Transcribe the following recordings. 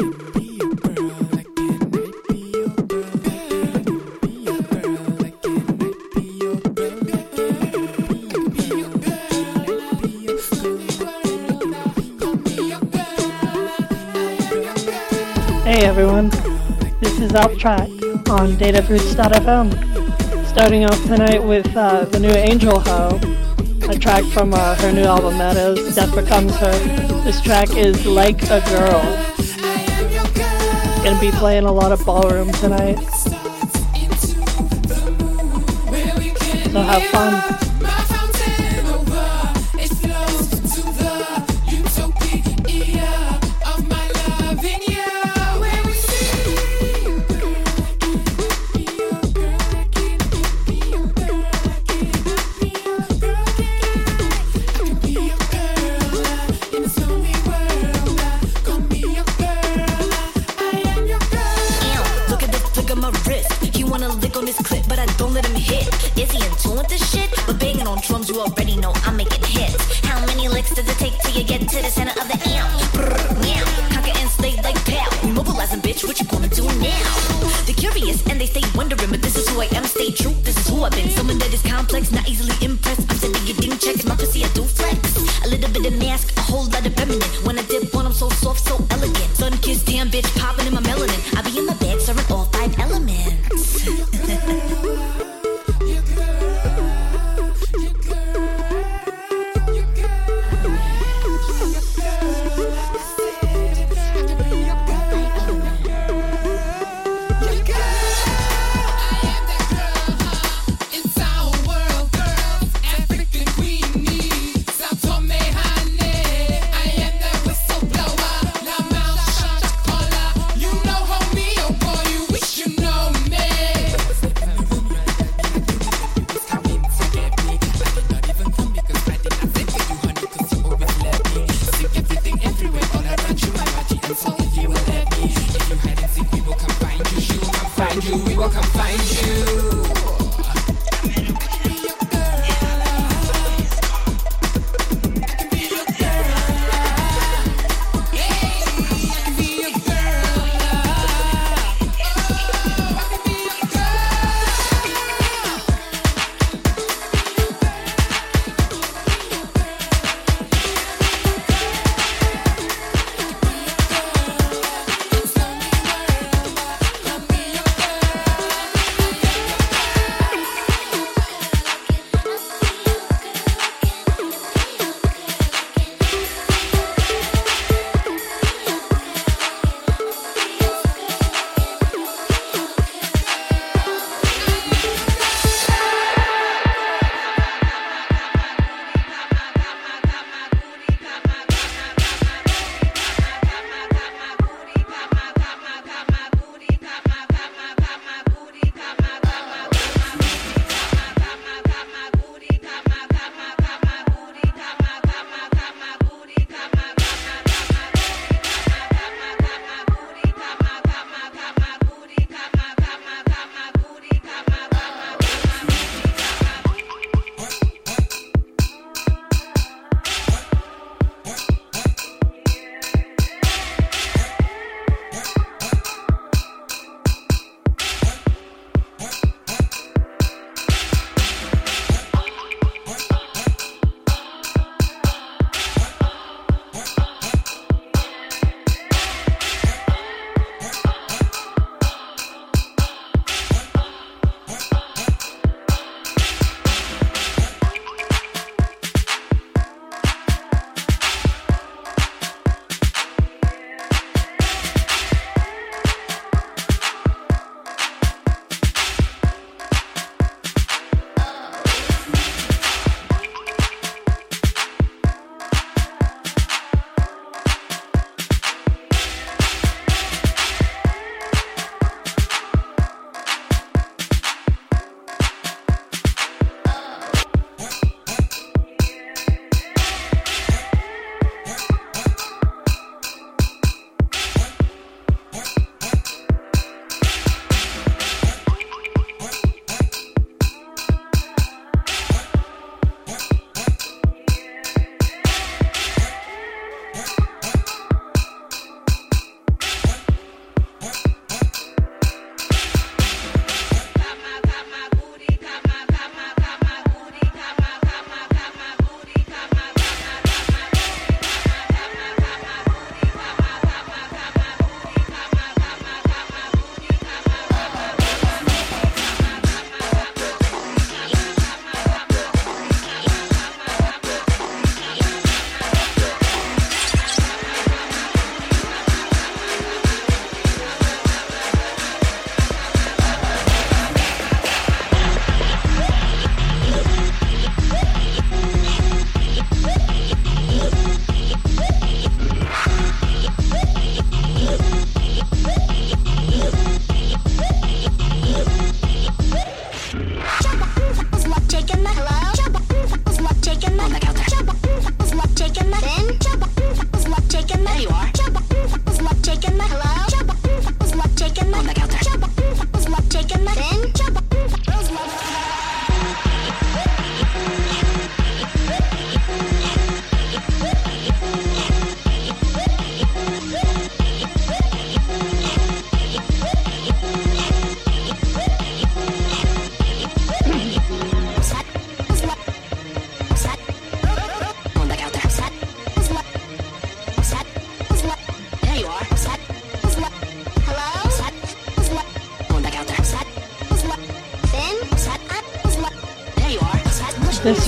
Hey everyone, this is Track on DataFruits.fm. Starting off tonight with uh, the new Angel Ho, a track from uh, her new album Meadows, Death Becomes Her. This track is Like a Girl. Gonna be playing a lot of ballroom tonight. So have fun.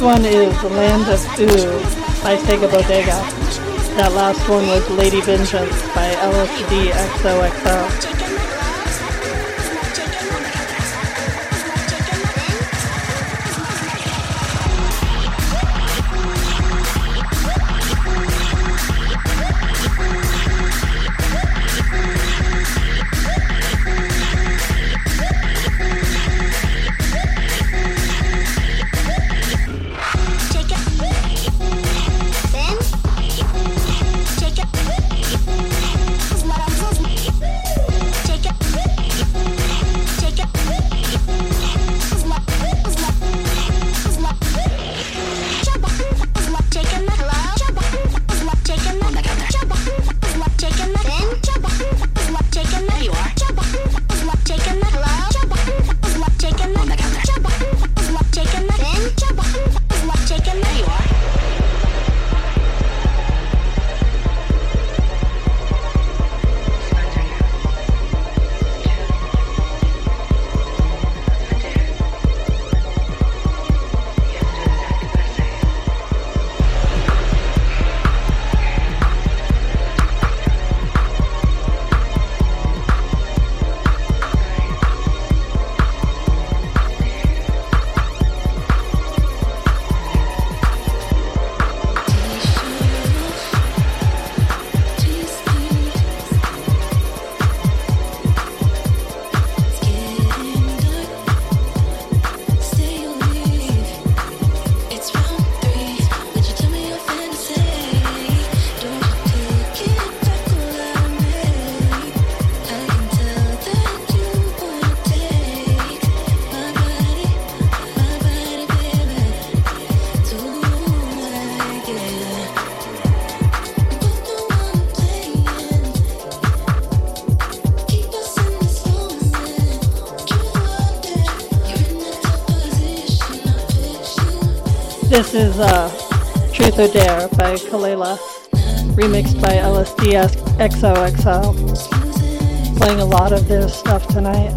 One is Land of Ooh by Sega Bodega. That last one was Lady Vengeance by LSD XOXO. Dare by Kelela, remixed by LSD XOXO. Playing a lot of their stuff tonight.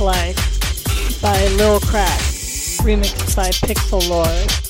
Life by Lil Crack, remixed by Pixel Lord.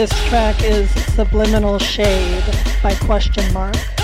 This track is Subliminal Shade by Question Mark.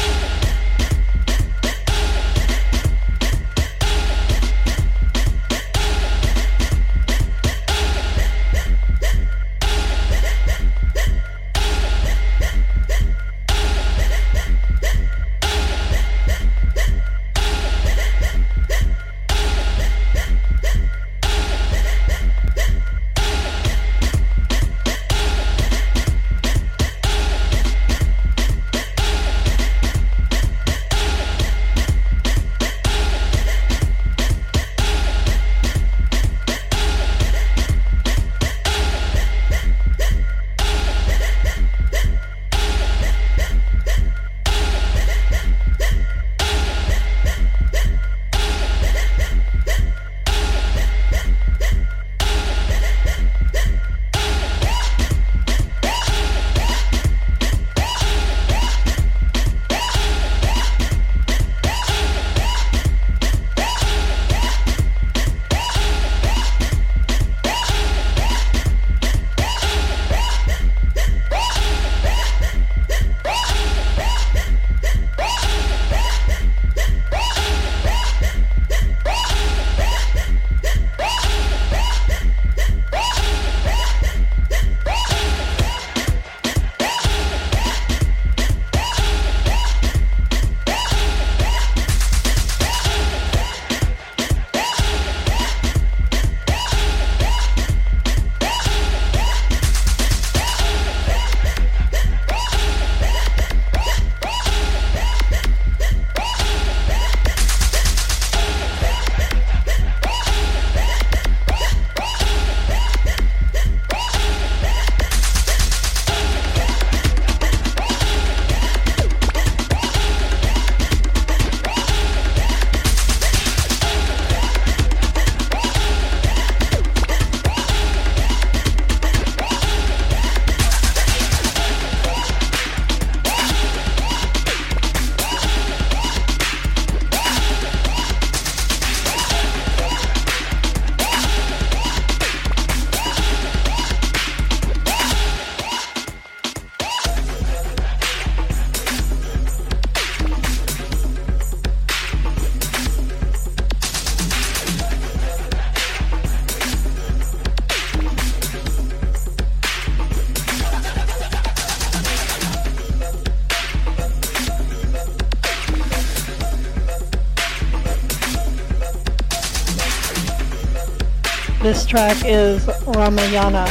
This track is Ramayana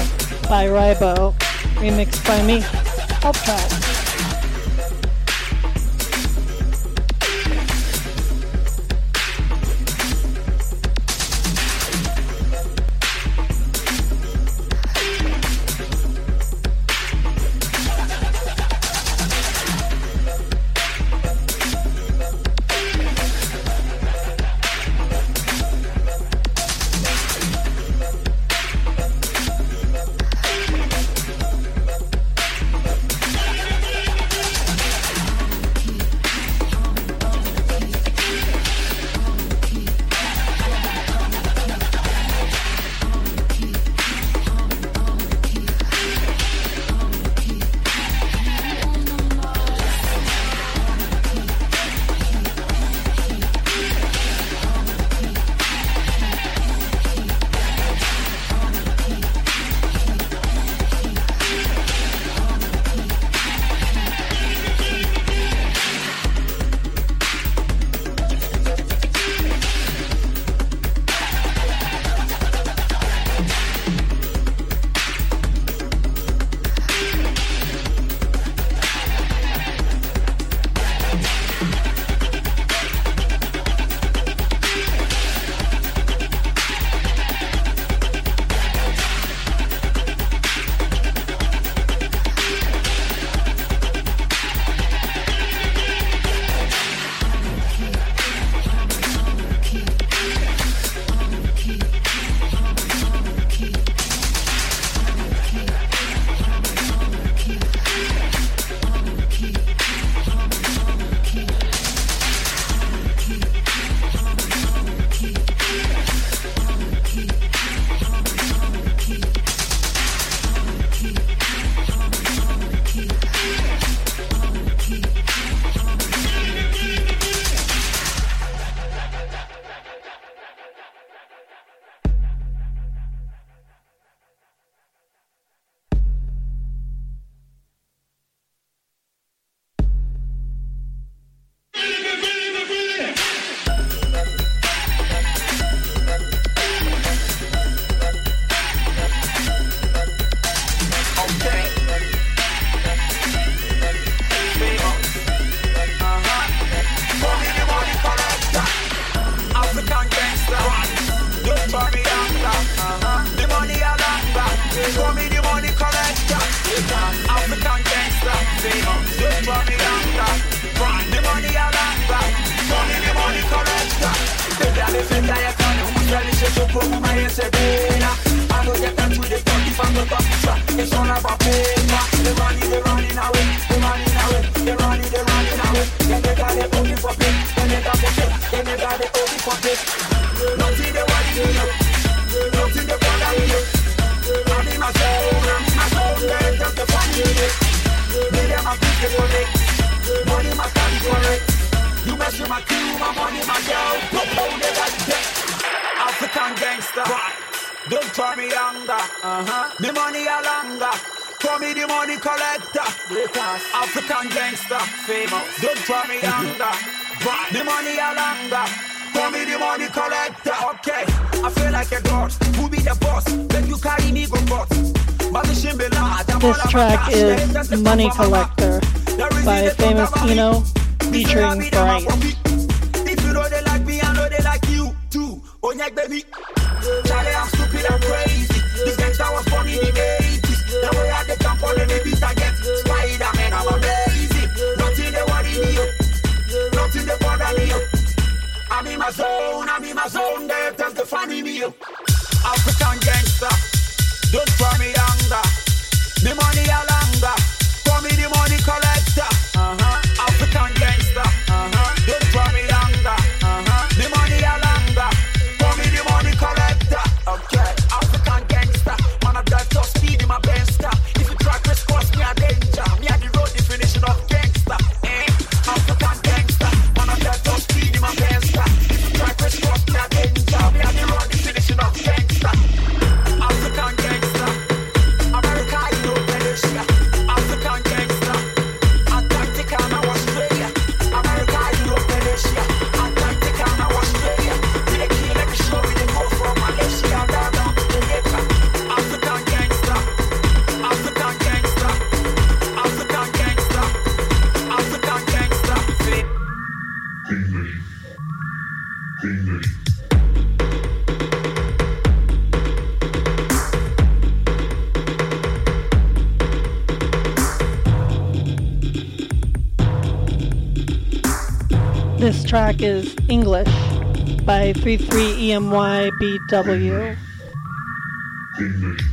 by Rybo, remixed by me. Help track is English by 33EMYBW. English.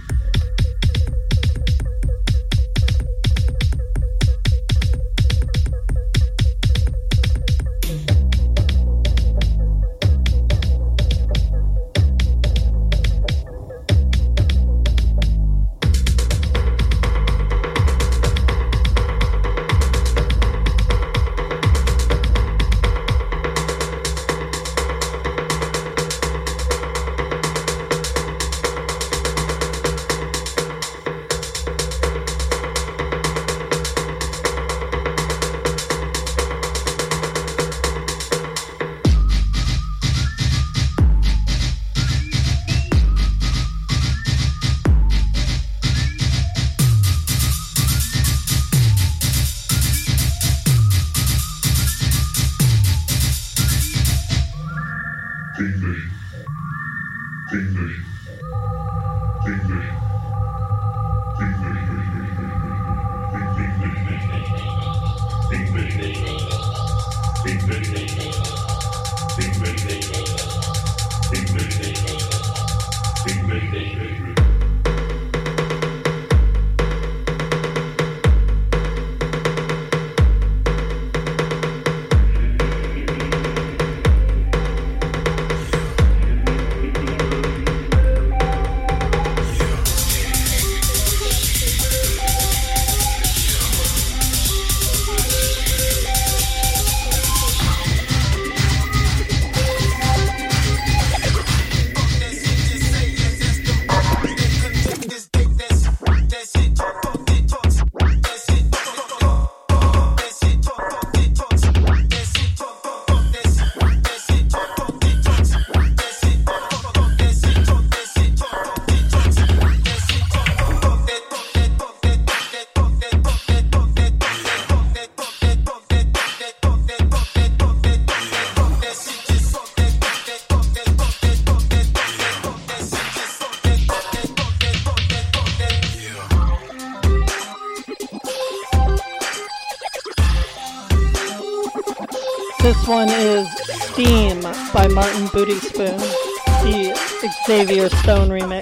One is Steam by Martin Booty Spoon, the Xavier Stone remix.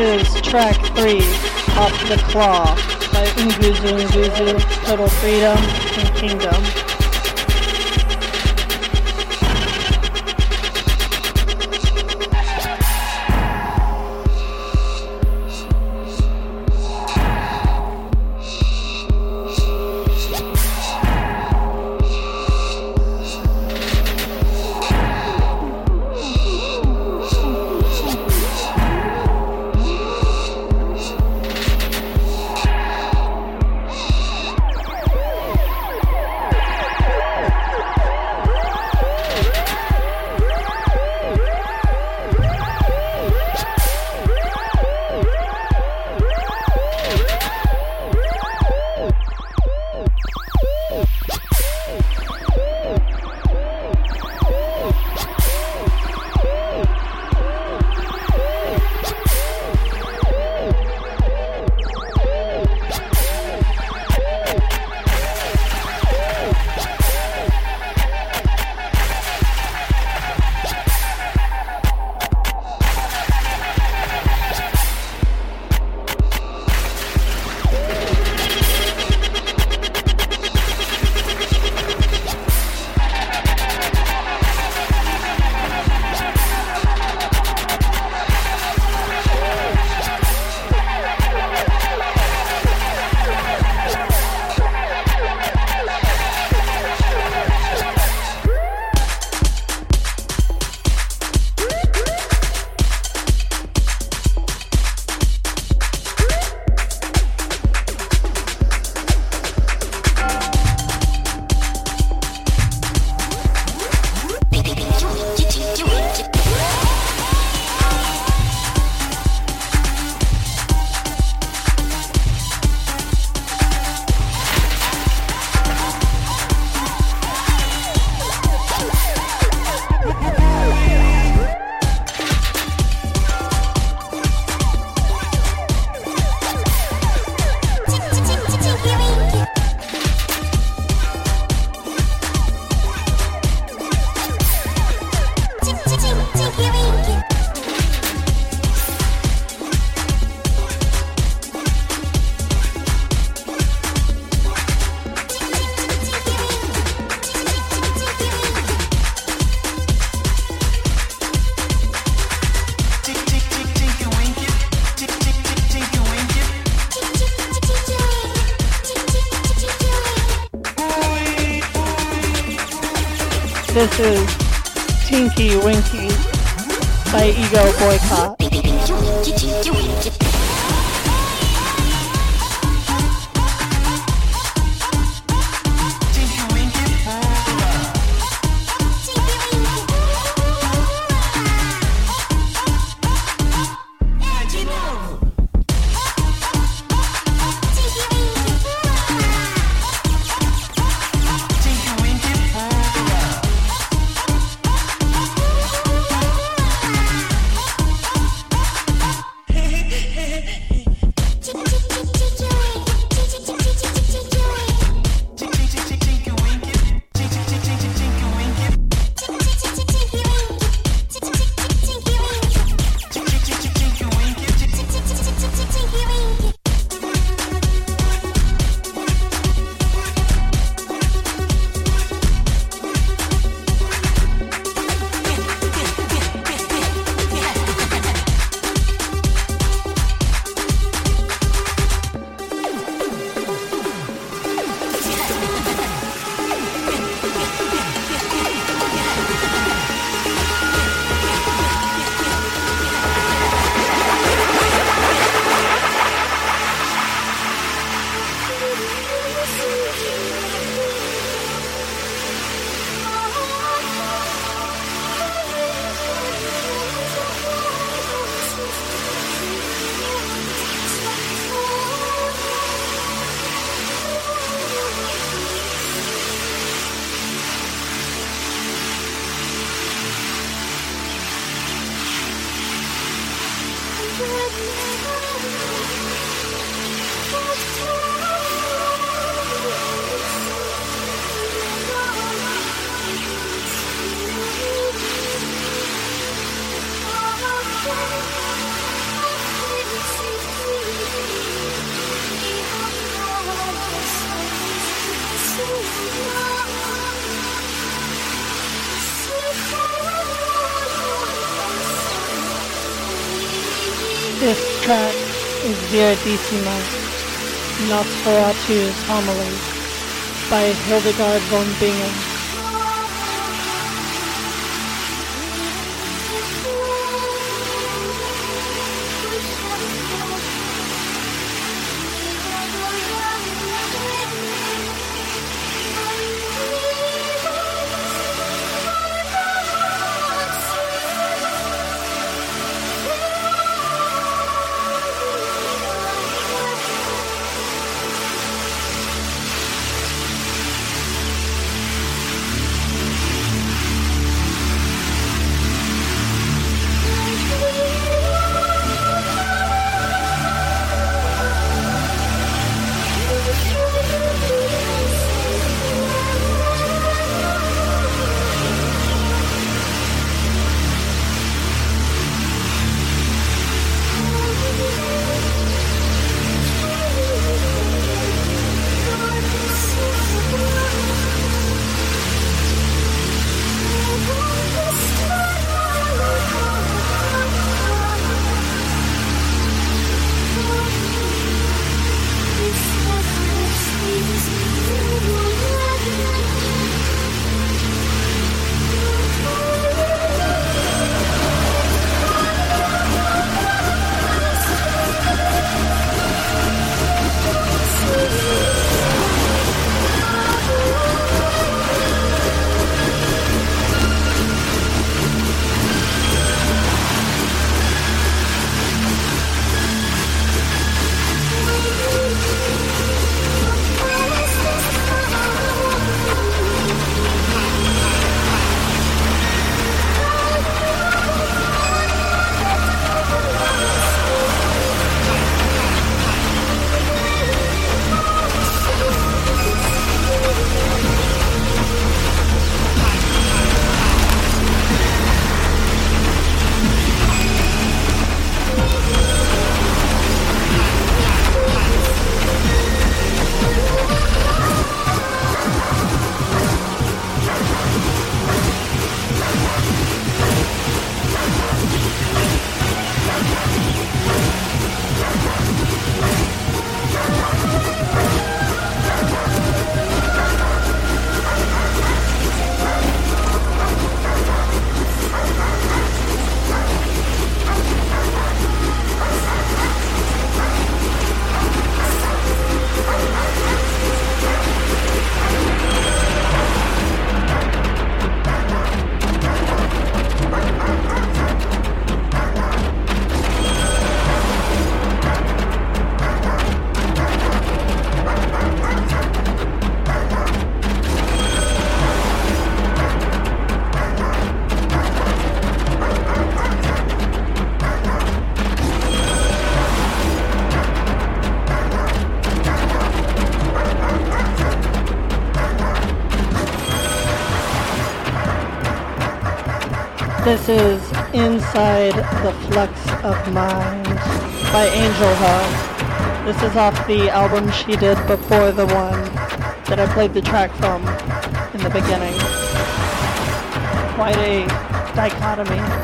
Track 3, Off the Claw, by Nguzunguzu, Total Freedom, and Kingdom. This is Tinky Winky by Ego Boycott. Is Viridissima, Nosferatu's Homily by Hildegard von Bingen. Inside the Flux of Mind by Angel Ho. This is off the album she did before the one that I played the track from in the beginning. Quite a dichotomy.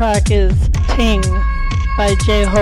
Track is Ting by Jeho Huang.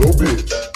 Yo, bitch.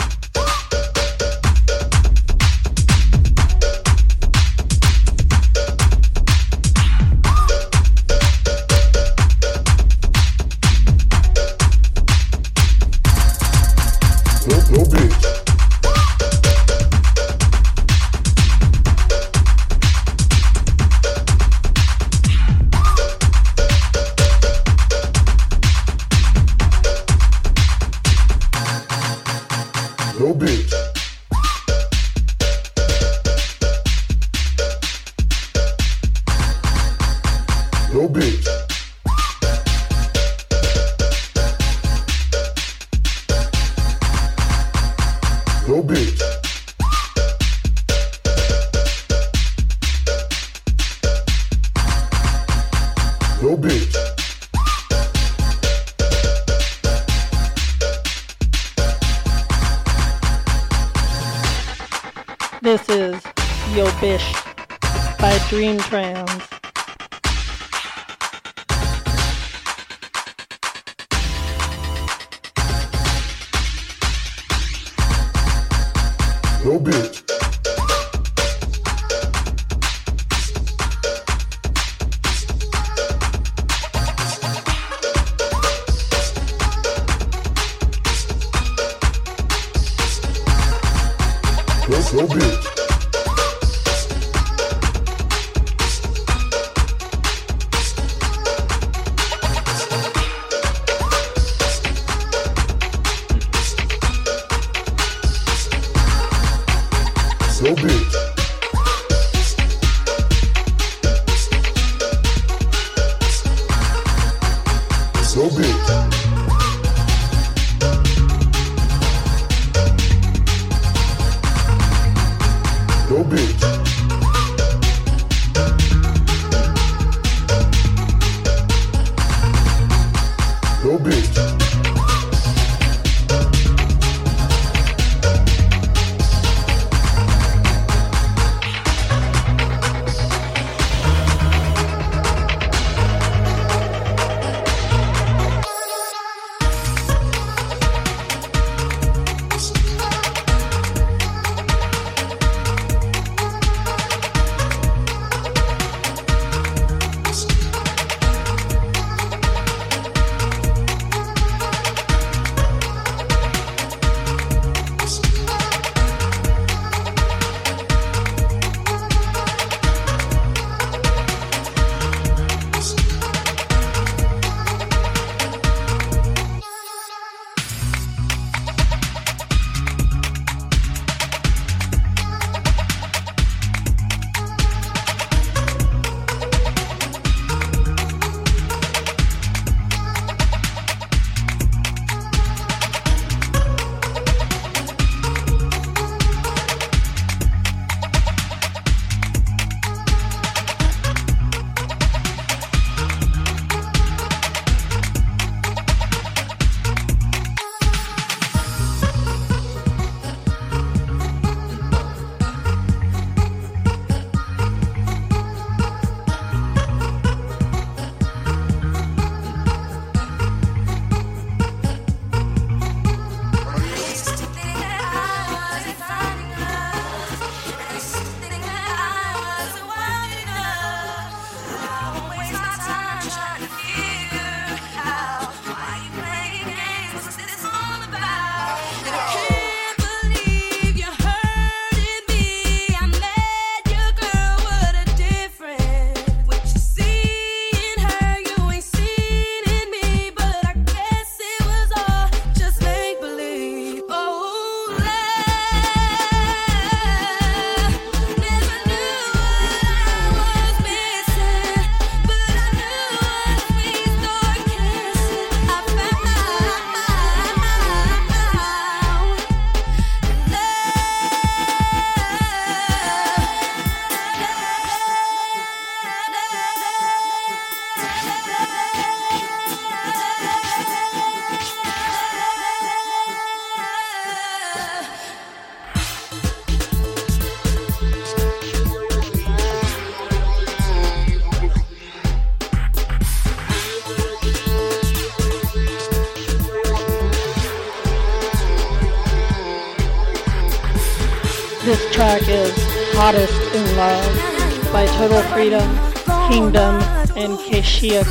from Keishia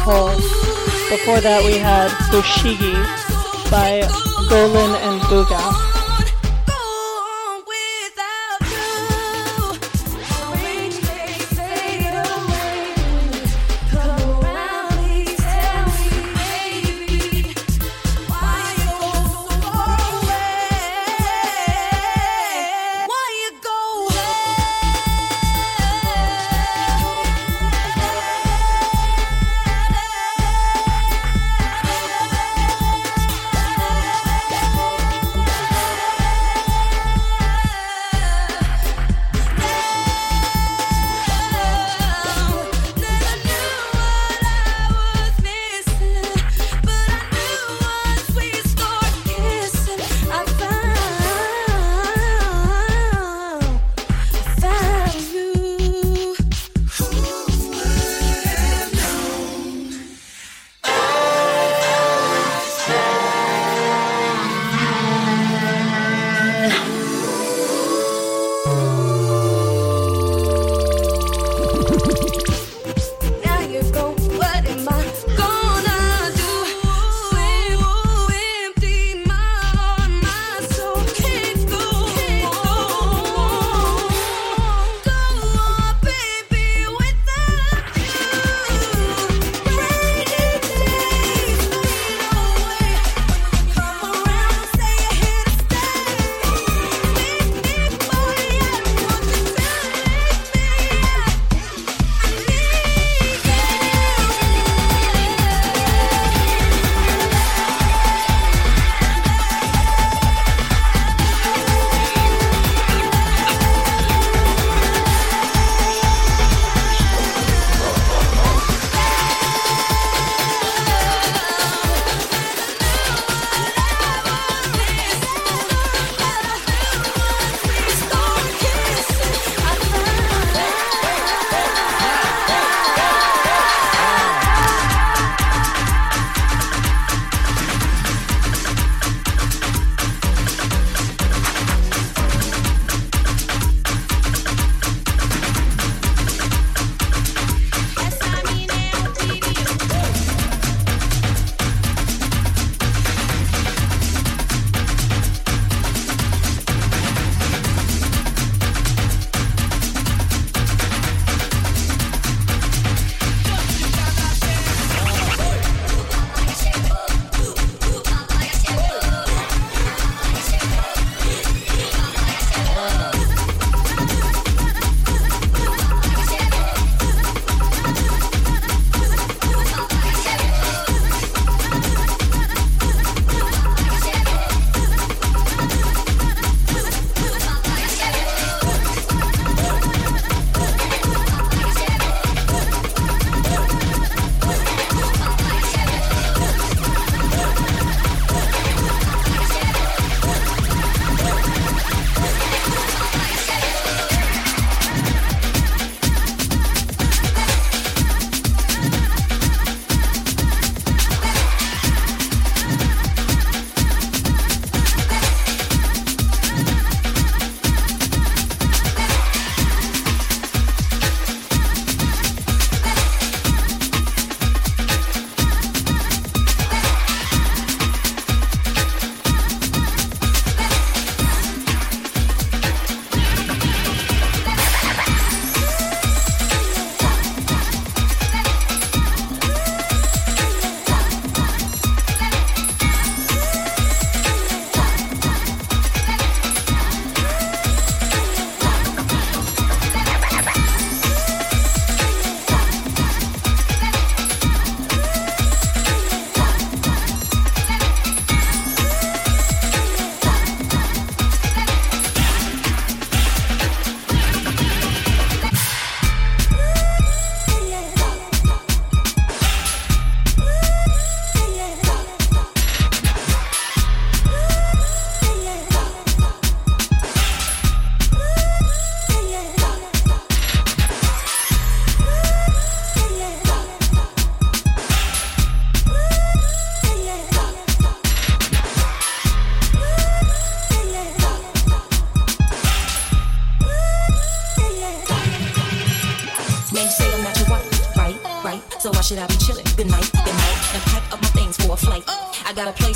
Before that, we had Bushigi by Golan and Buga.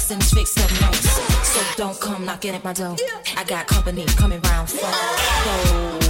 And. So don't come knocking at my door. I got company coming round. So.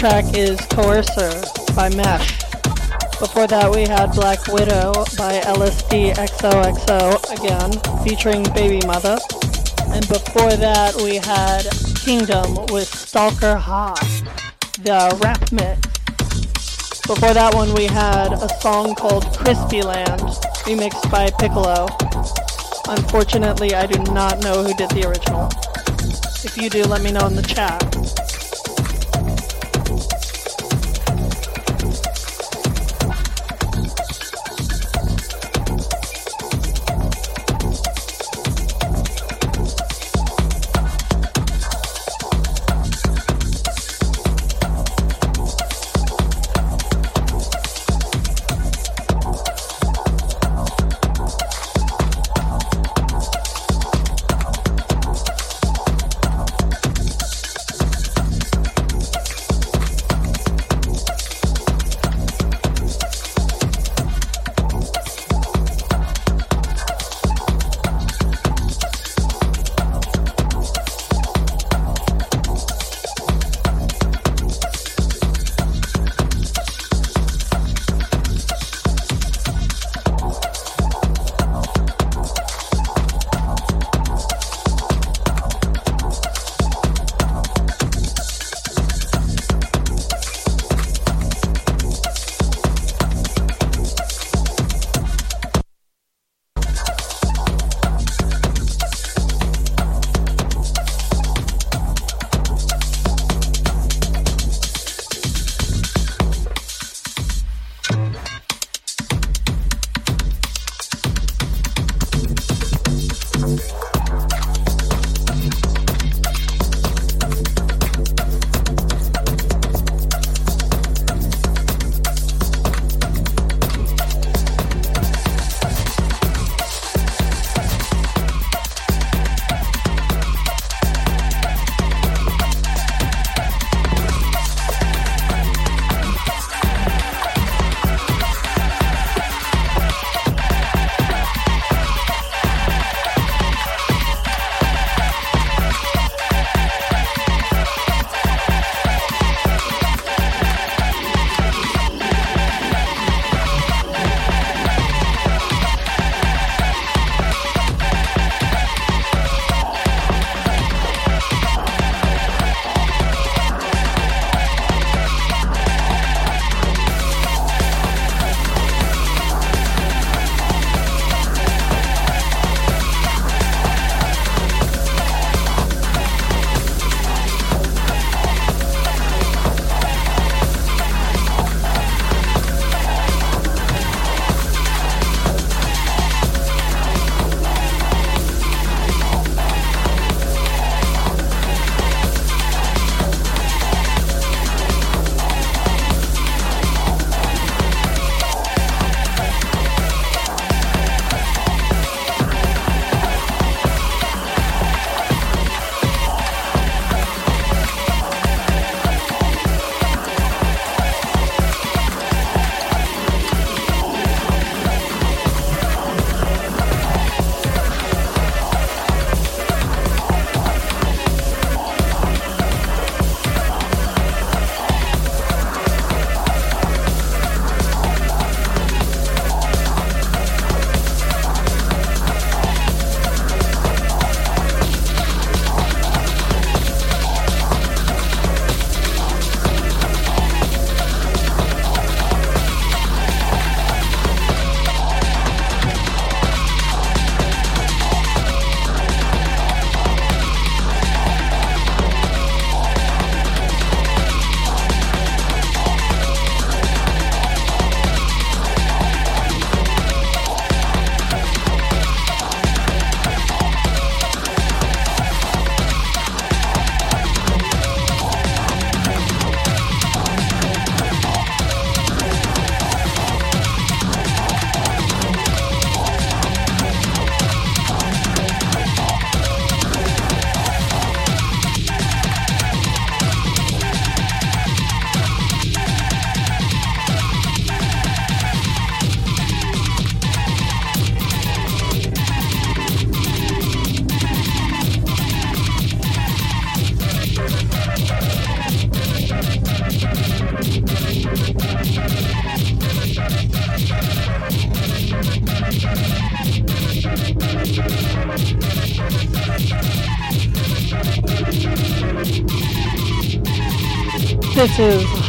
track is Coercer by Mesh. Before that, we had Black Widow by LSD XOXO again, featuring Baby Mother. And before that, we had Kingdom with Stalker Ha, the rap mix. Before that one, we had a song called Crispy Land, remixed by Piccolo. Unfortunately, I do not know who did the original. If you do, let me know in the chat.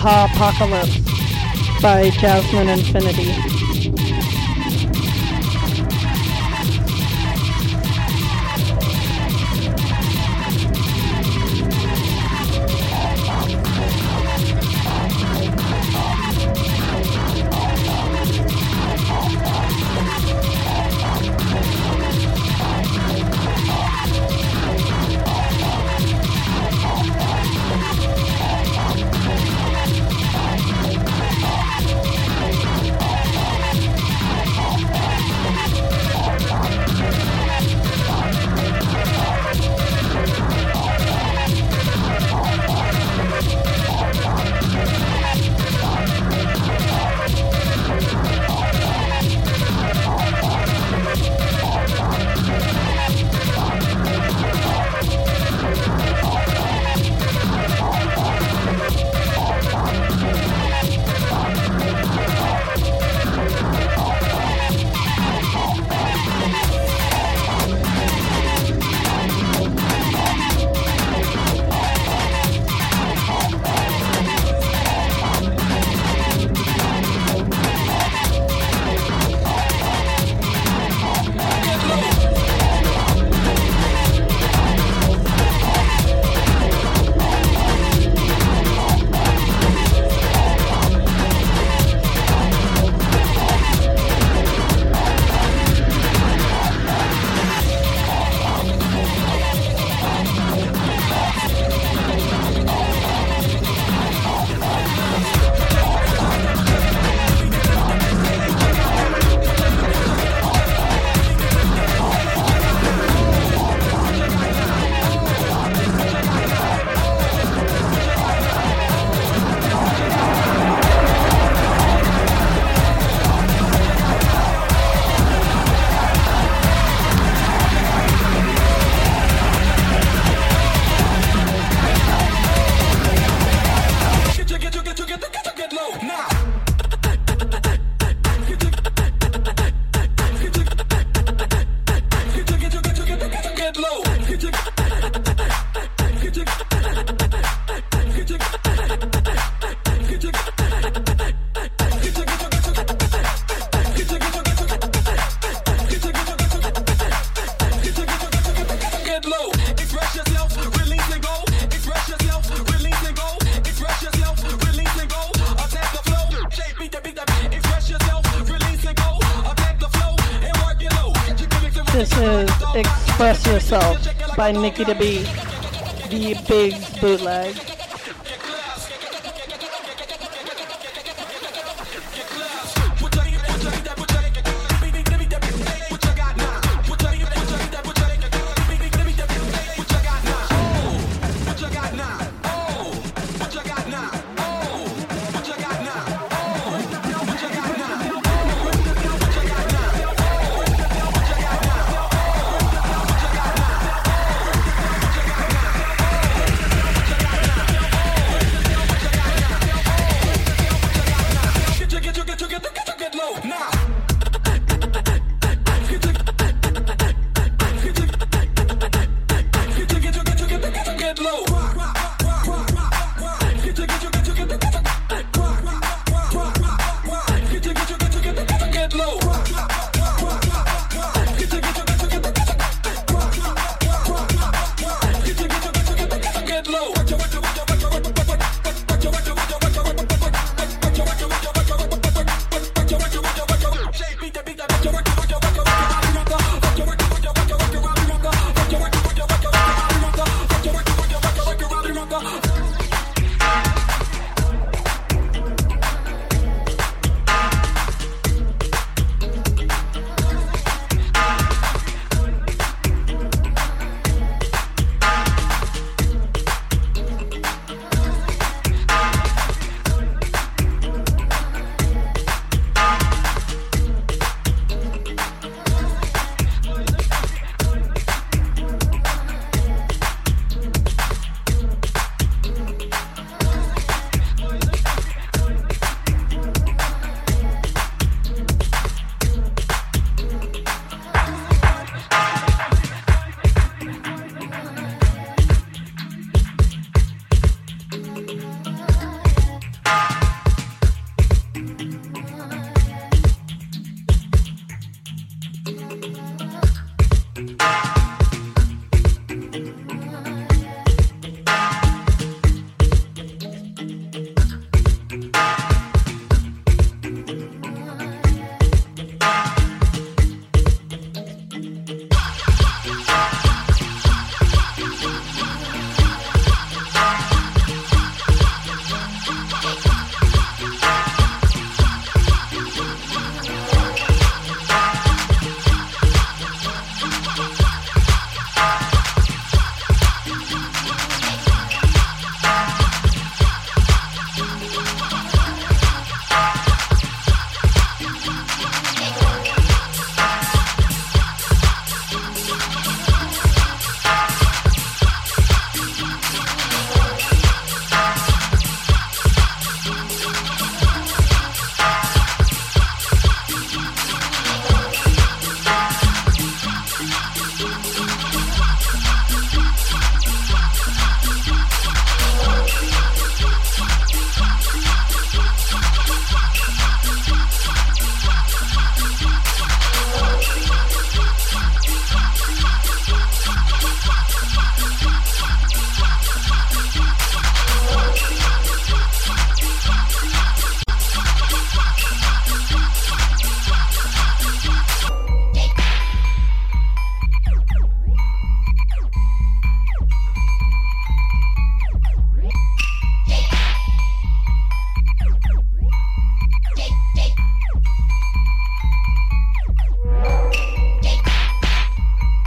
Apocalypse by Jasmine Infiniti. Nikki to be the big bootleg.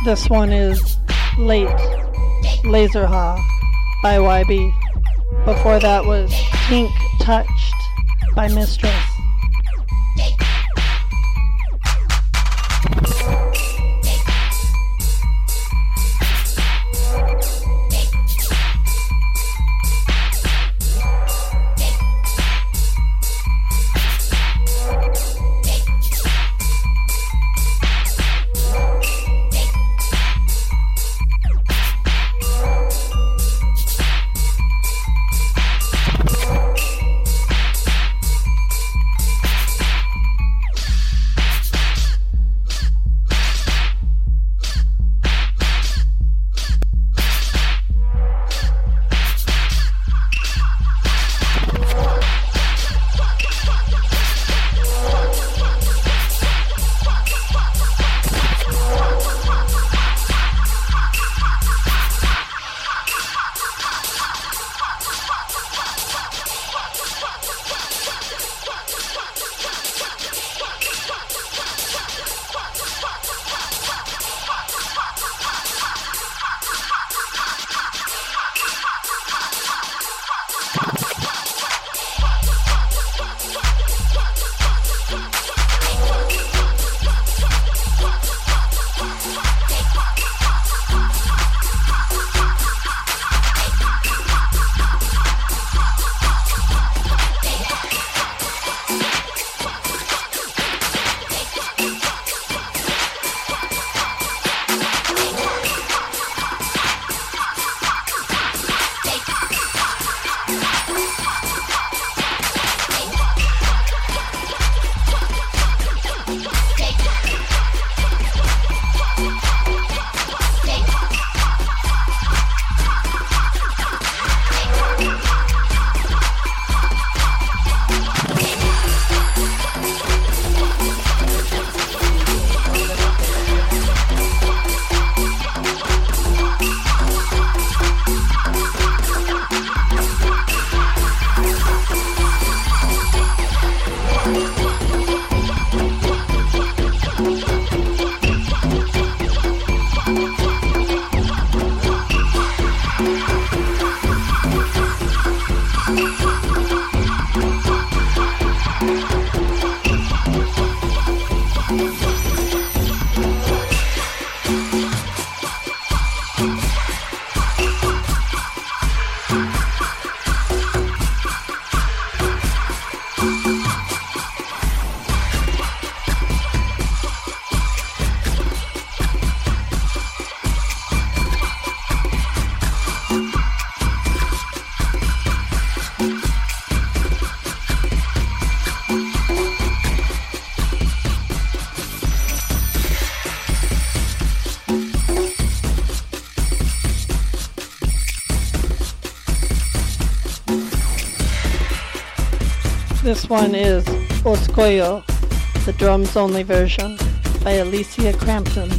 This one is Late Laserhaw by YB. Before that was Pink Touched by Mistress. One is Oscoyo, the drums only version by Alicia Crampton.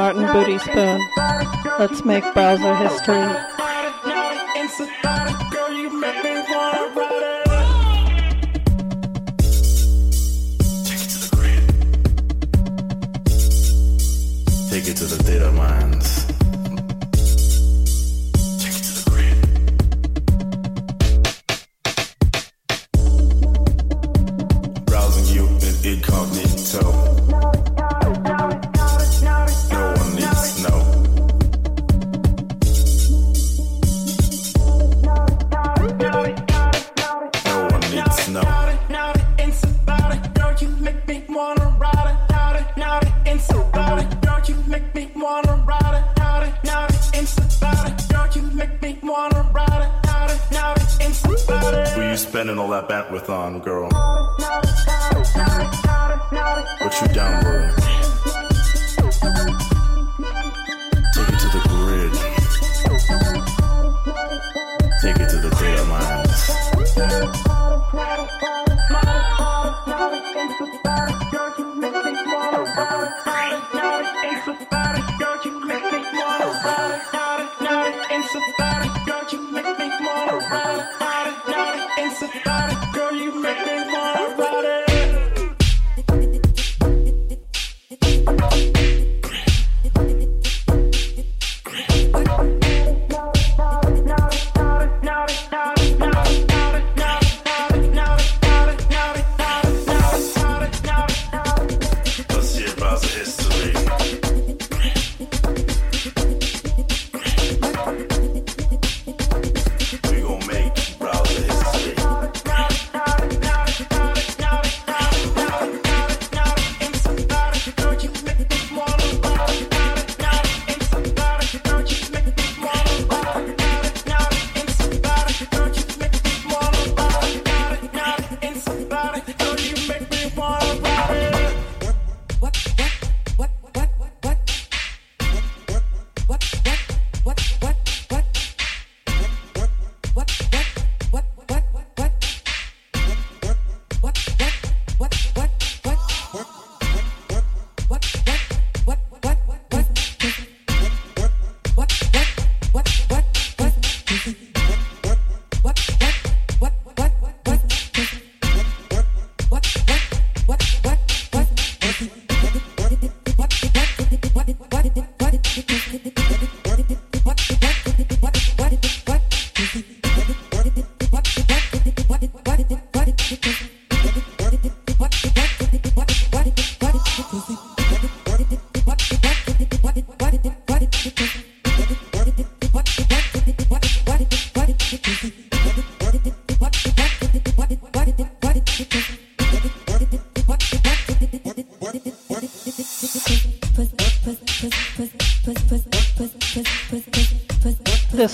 Martin Booty Spoon. Let's make browser history.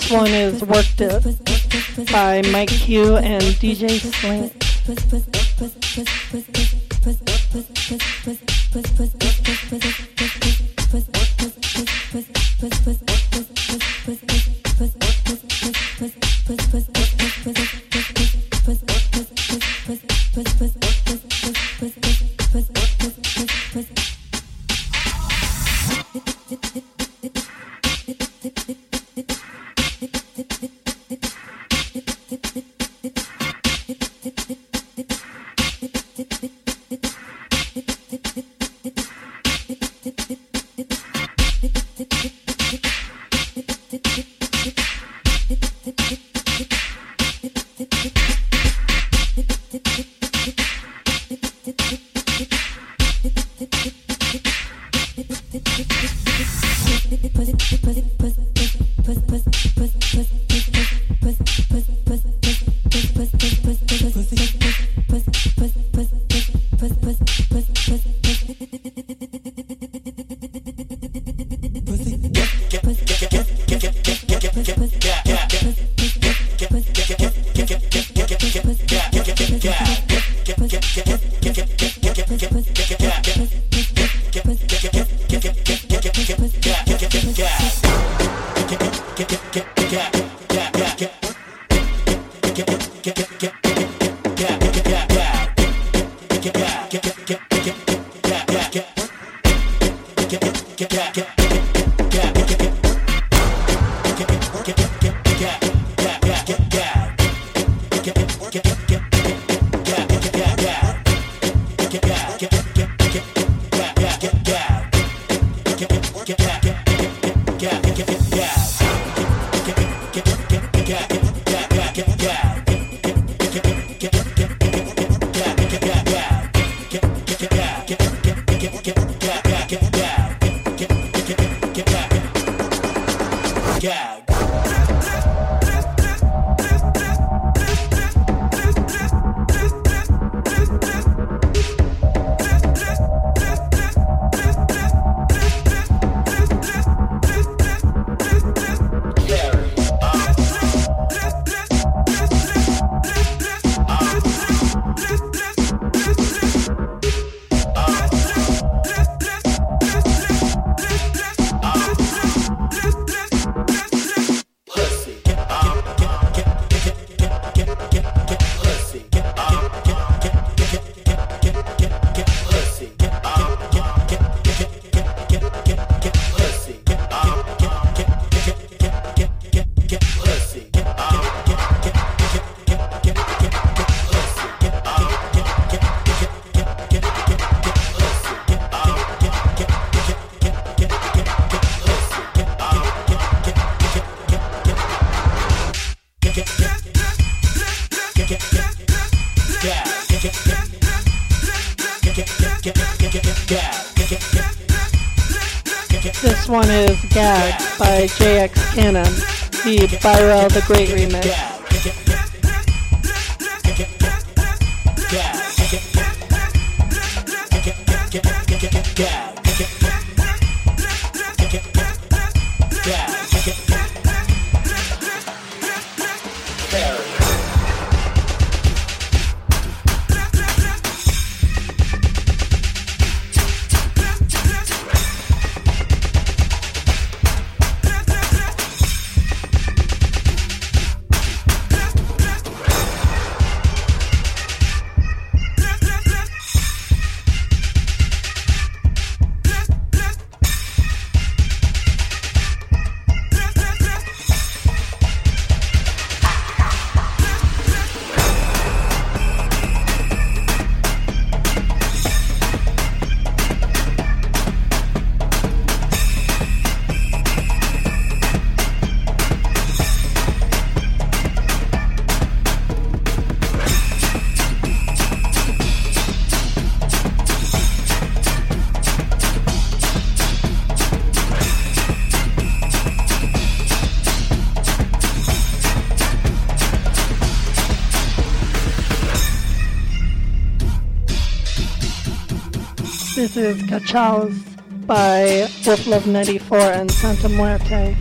This one is Worked up by Mike Q and DJ Slink. Gag by JX Cannon, the Byrell the Great remix. Cachals by Wolf Love 94 and Santa Muerte.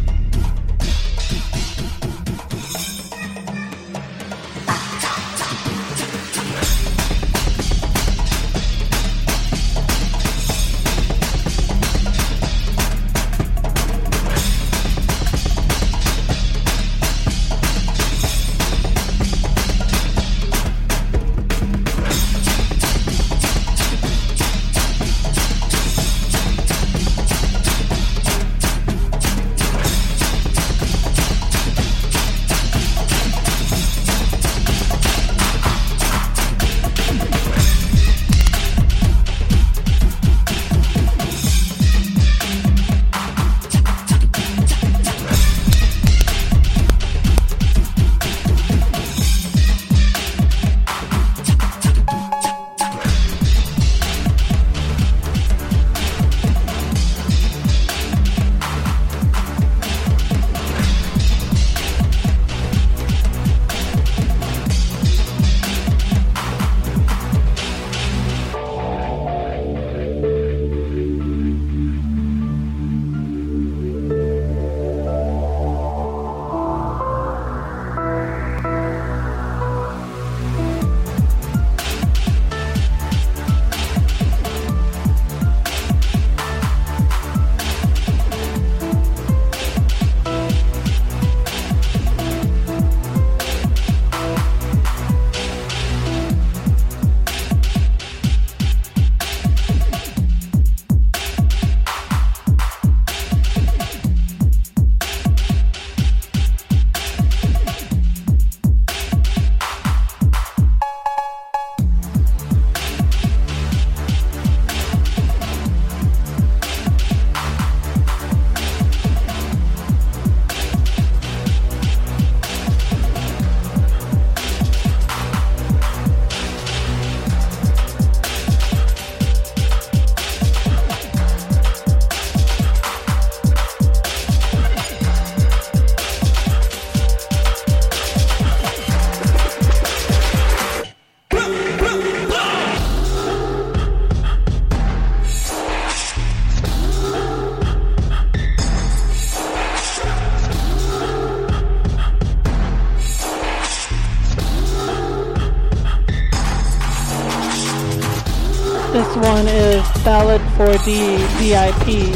D VIP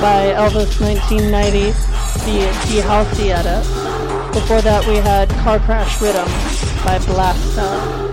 by Elvis 1990, the Housey edit. Before that we had Car Crash Rhythm by Blasta.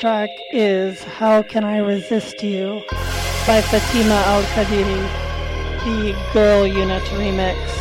Track is How Can I Resist You by Fatima Al Qadiri, the Girl Unit remix.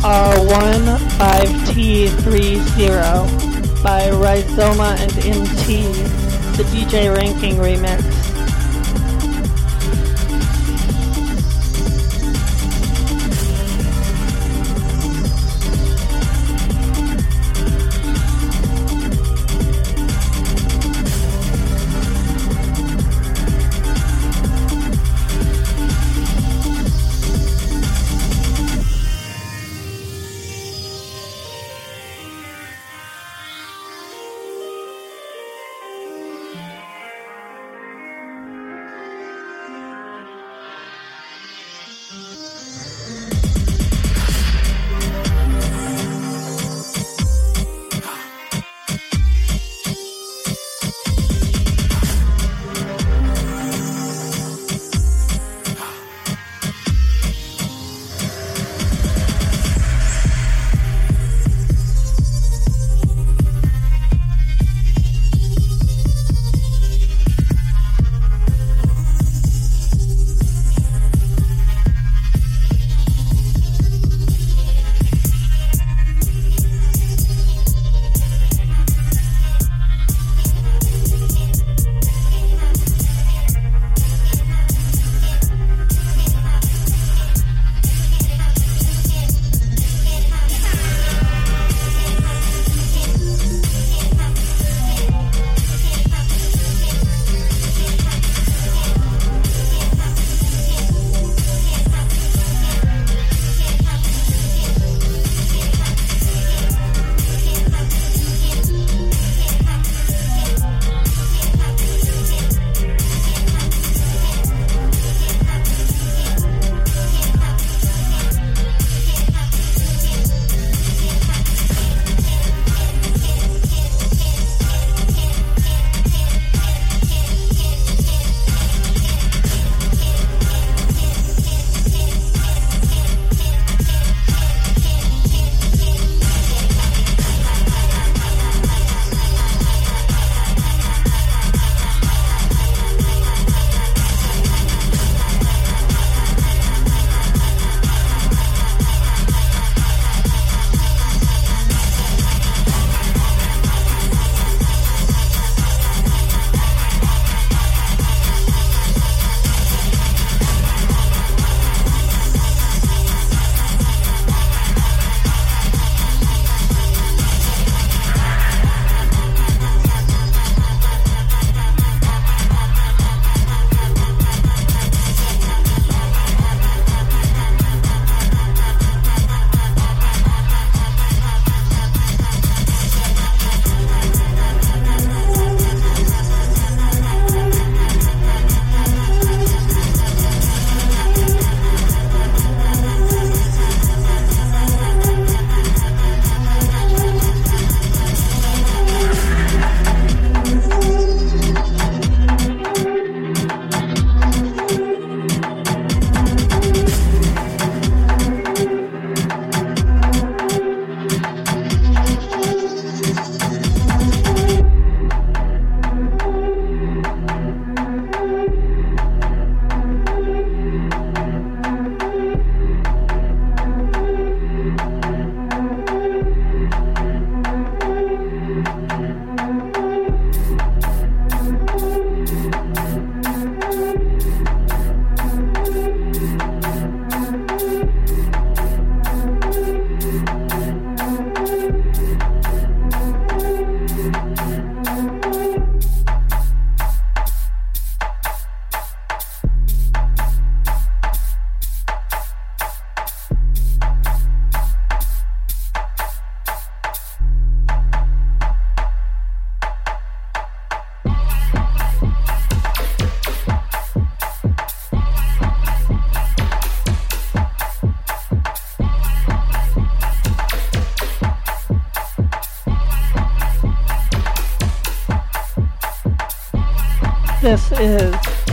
TR15T30 by Rhizoma and NT, the DJ Ranking remix.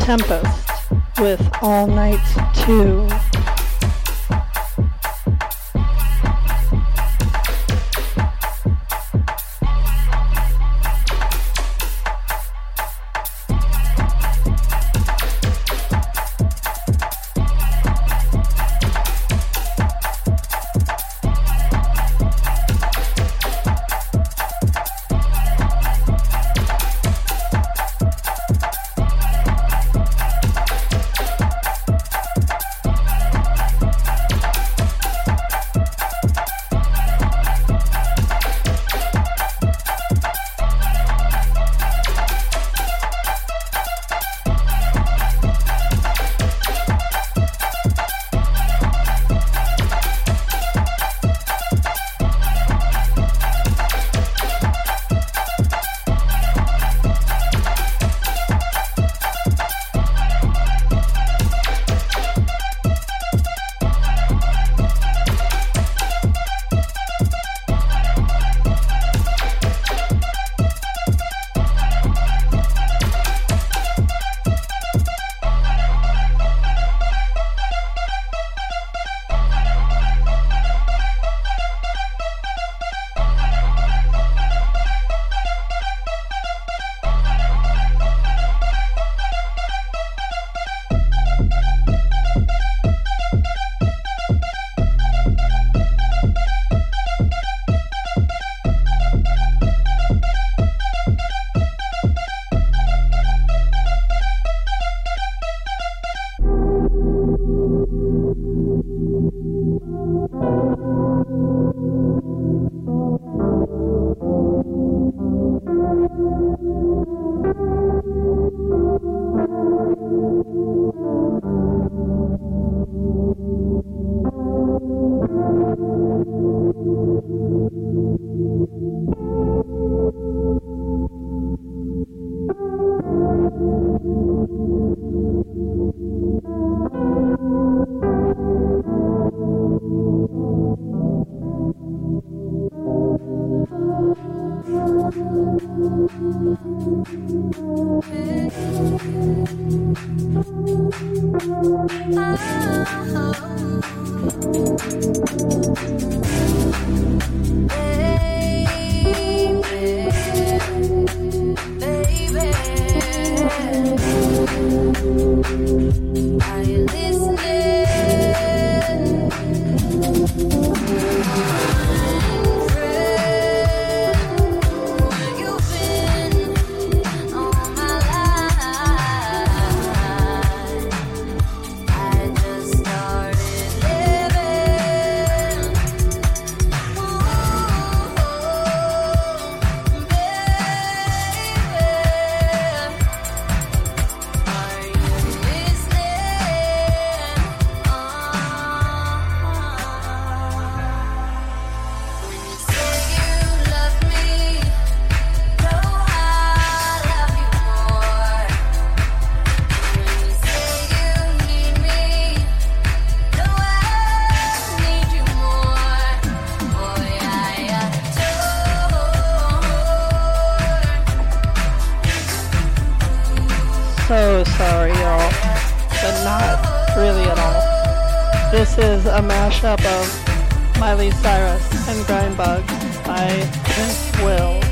Tempest with All Night 2. Mashup of Miley Cyrus and Grindbug by Prince Will.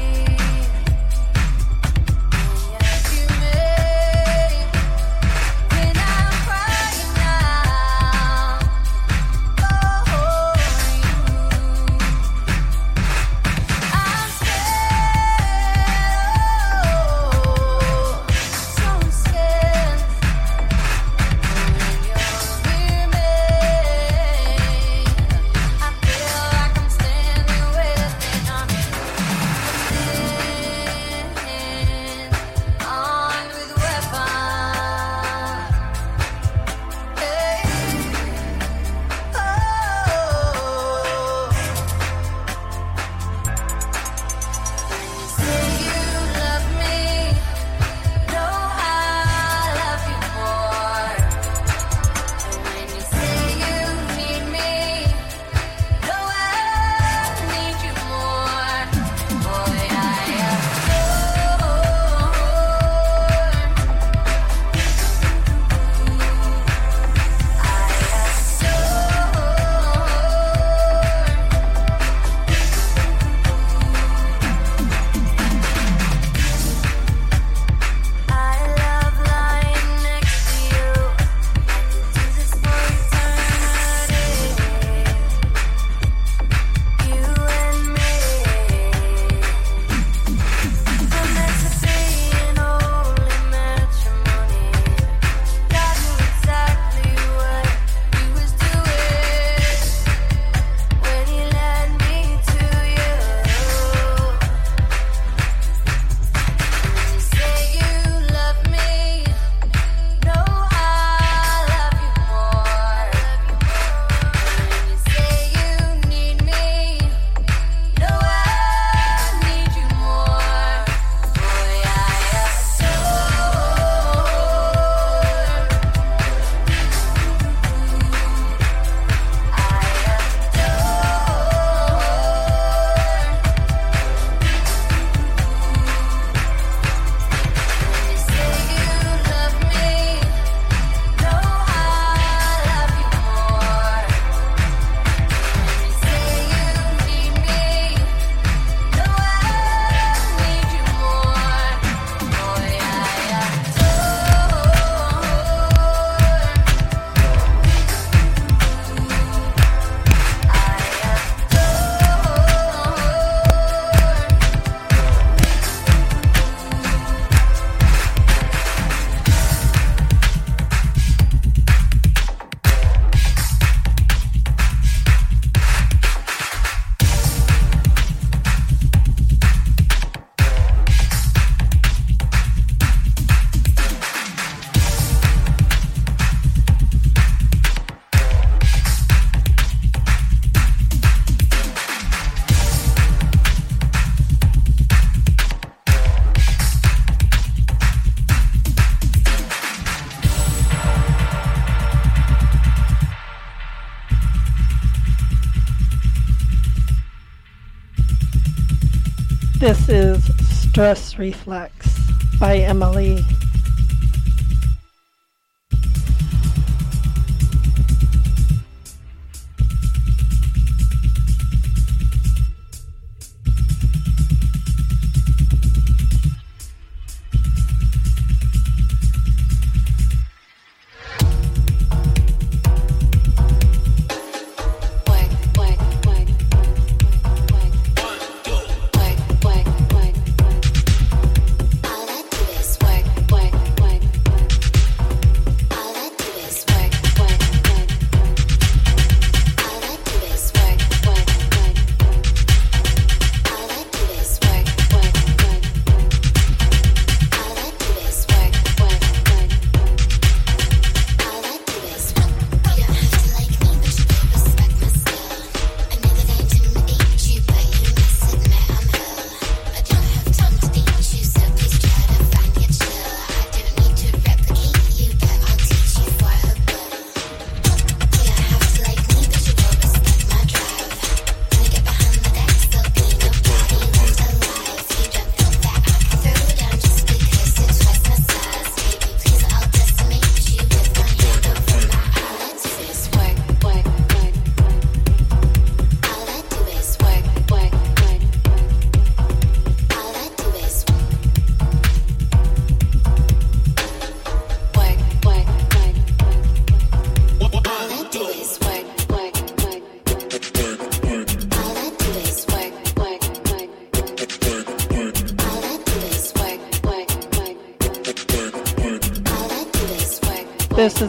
Stress Reflex by Emily.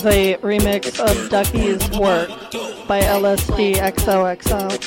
A remix of Ducky's work by LSD XOXO.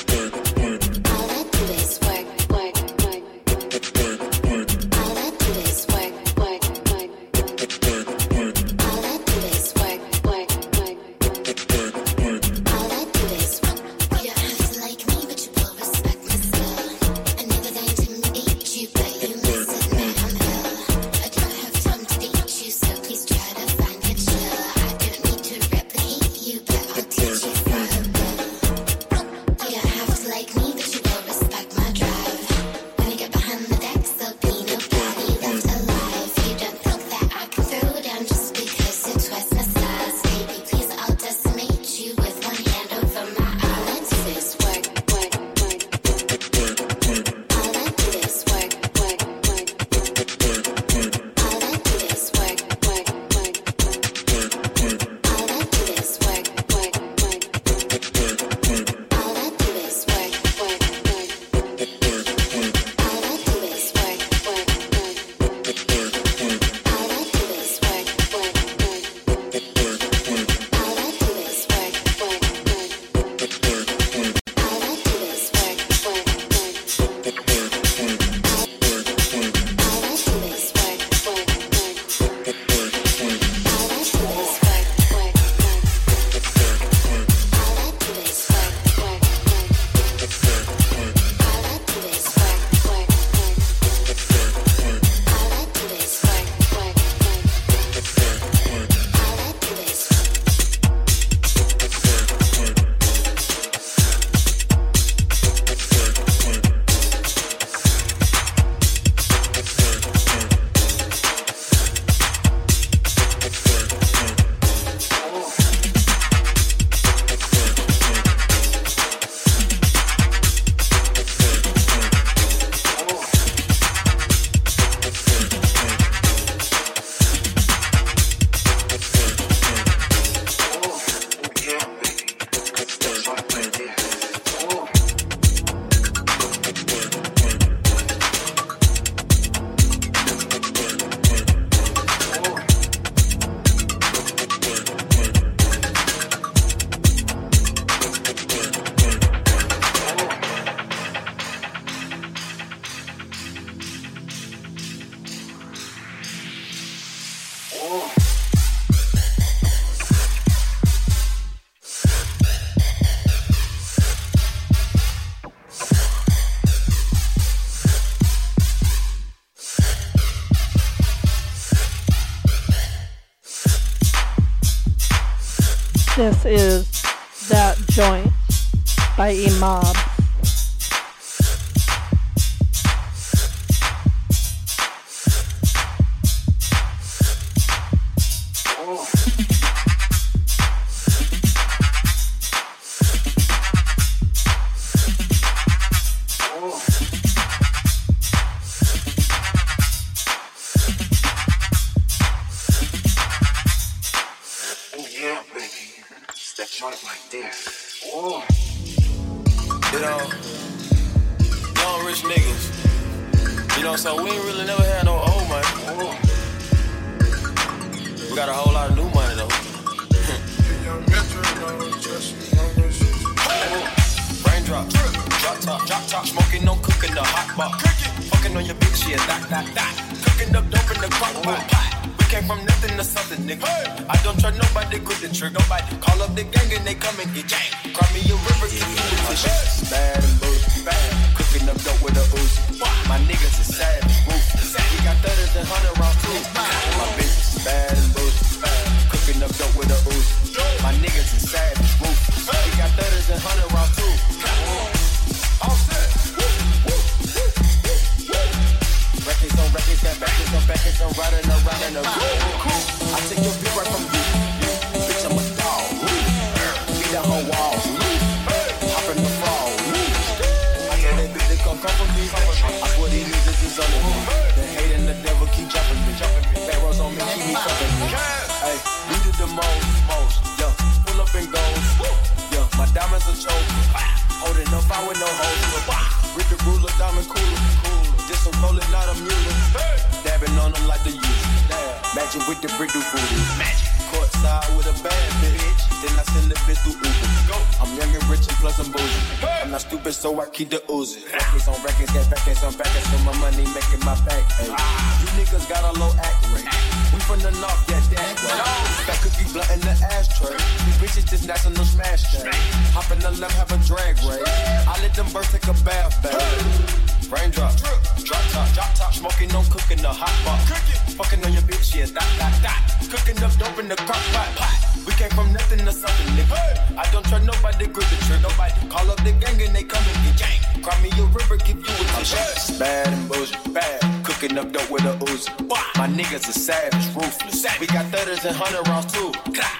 Bad and bullshit, bad. Cooking up dope with a Uzi. My niggas are savage, ruthless. We got thudders and hundred rounds too.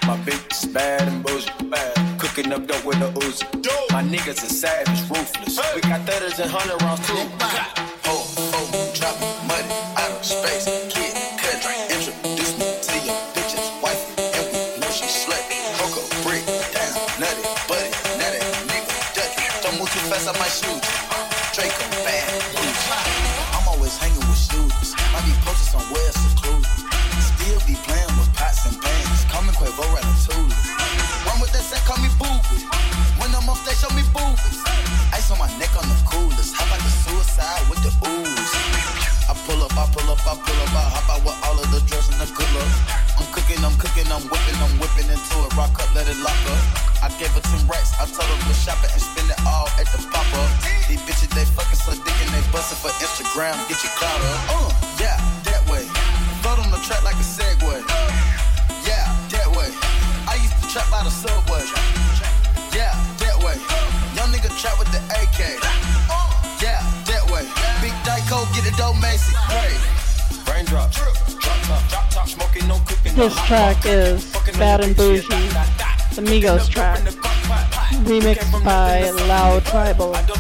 My bitch is bad and bullshit, bad. Cooking up dope with a Uzi. My niggas are savage, ruthless. We got thudders and hundred rounds too. At the pop up. These bitches, they fucking so dick and they bustin' for Instagram. Get your clout up. Uh, yeah, that way. Float on the track like a Segway. Yeah, that way. I used to trap by the subway. Yeah, that way. Young nigga trap with the AK. Yeah, that way. Big Dyko, get it dope, Macy. Hey. Raindrop, drop top, drop top, smoking, no cooking. This track is Bad and Bougie, the Migos track, remixed by Loud Tribal.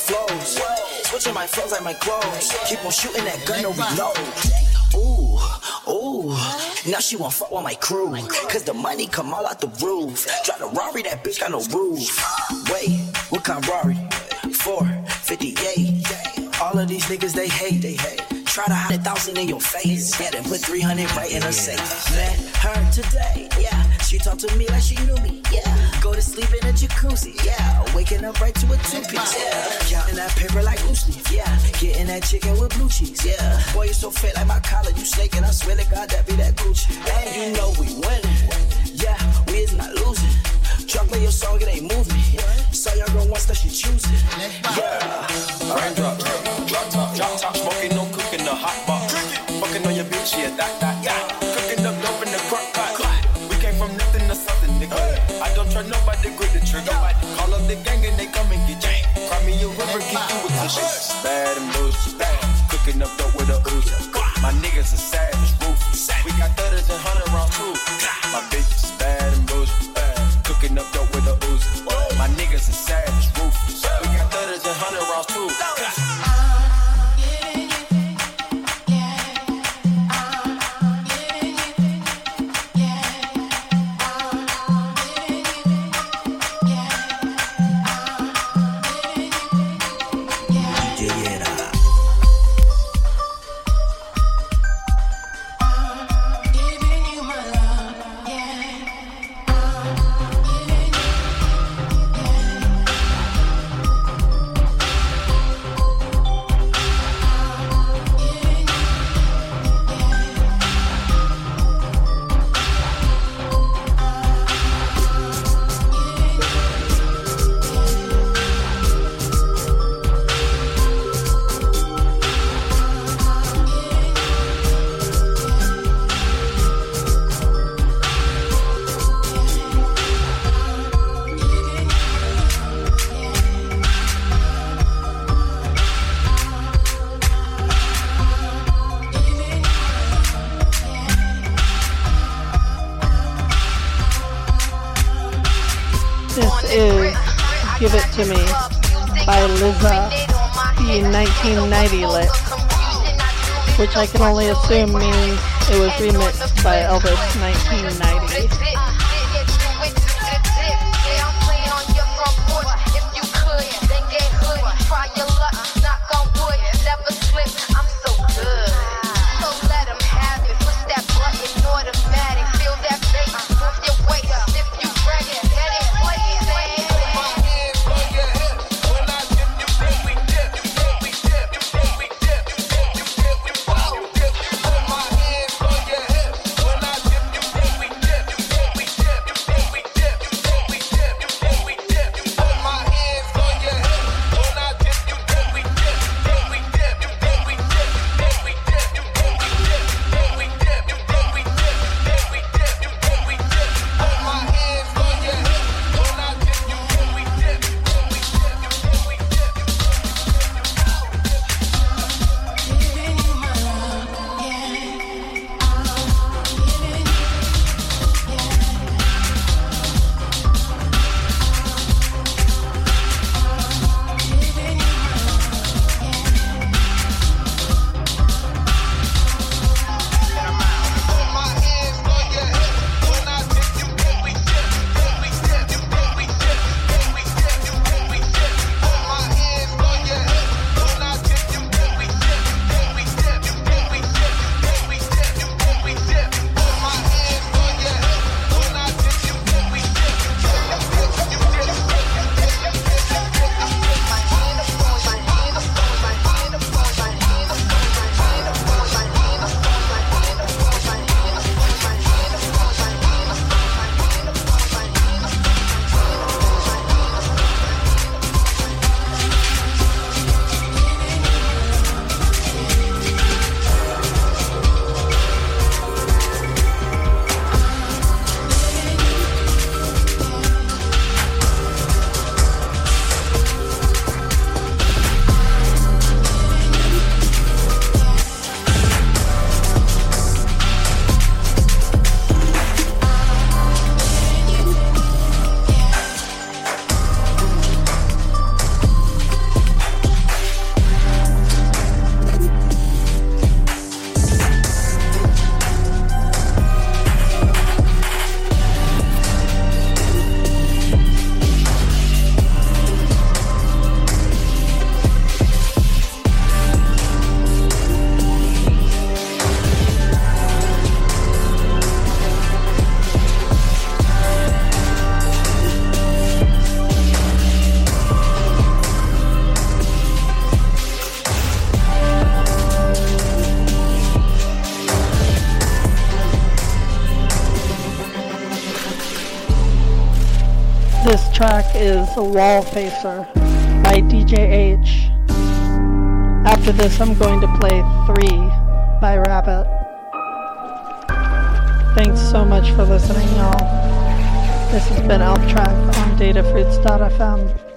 Flows. Switching my flows like my clothes. Keep on shooting that gun, no reload. Ooh, ooh. Now she won't fuck with my crew. Cause the money come all out the roof. Drive the Rari, that bitch got no roof. Wait, what kind of Rari? 458. All of these niggas, they hate, they hate. Try to hide a thousand in your face. Yeah, then put 300 right in her safe. Met her today, yeah. She talked to me like she knew me, yeah. Go to sleep in a jacuzzi, yeah. Waking up right to a two piece, yeah. Counting that paper like leaf, yeah. Getting that chicken with blue cheese, yeah. Boy, you so fit like my collar, you snaking. I swear to God, that be that Gucci. And you know we winning, yeah. We is not losing. Drop play your song, it ain't moving. Saw your girl once that she choosing, yeah. Raindrop, drop top, drop top, smoking, no cooking, the hot pot. Fucking on your bitch, yeah, that, that, yeah. Nobody. Call up the gang and they come and get gang. Cry me a river, keep you with tissue. Bad and bullshit, bad. Cooking up dope with a Uzi. My niggas are savage, ruthless. We got thudders and hundred I can only assume means it was remixed by Elvis 1990. Is a Wall Facer by DJ H. After this, I'm going to play 3 by Rabbit. Thanks so much for listening, y'all. This has been alptrack on datafruits.fm.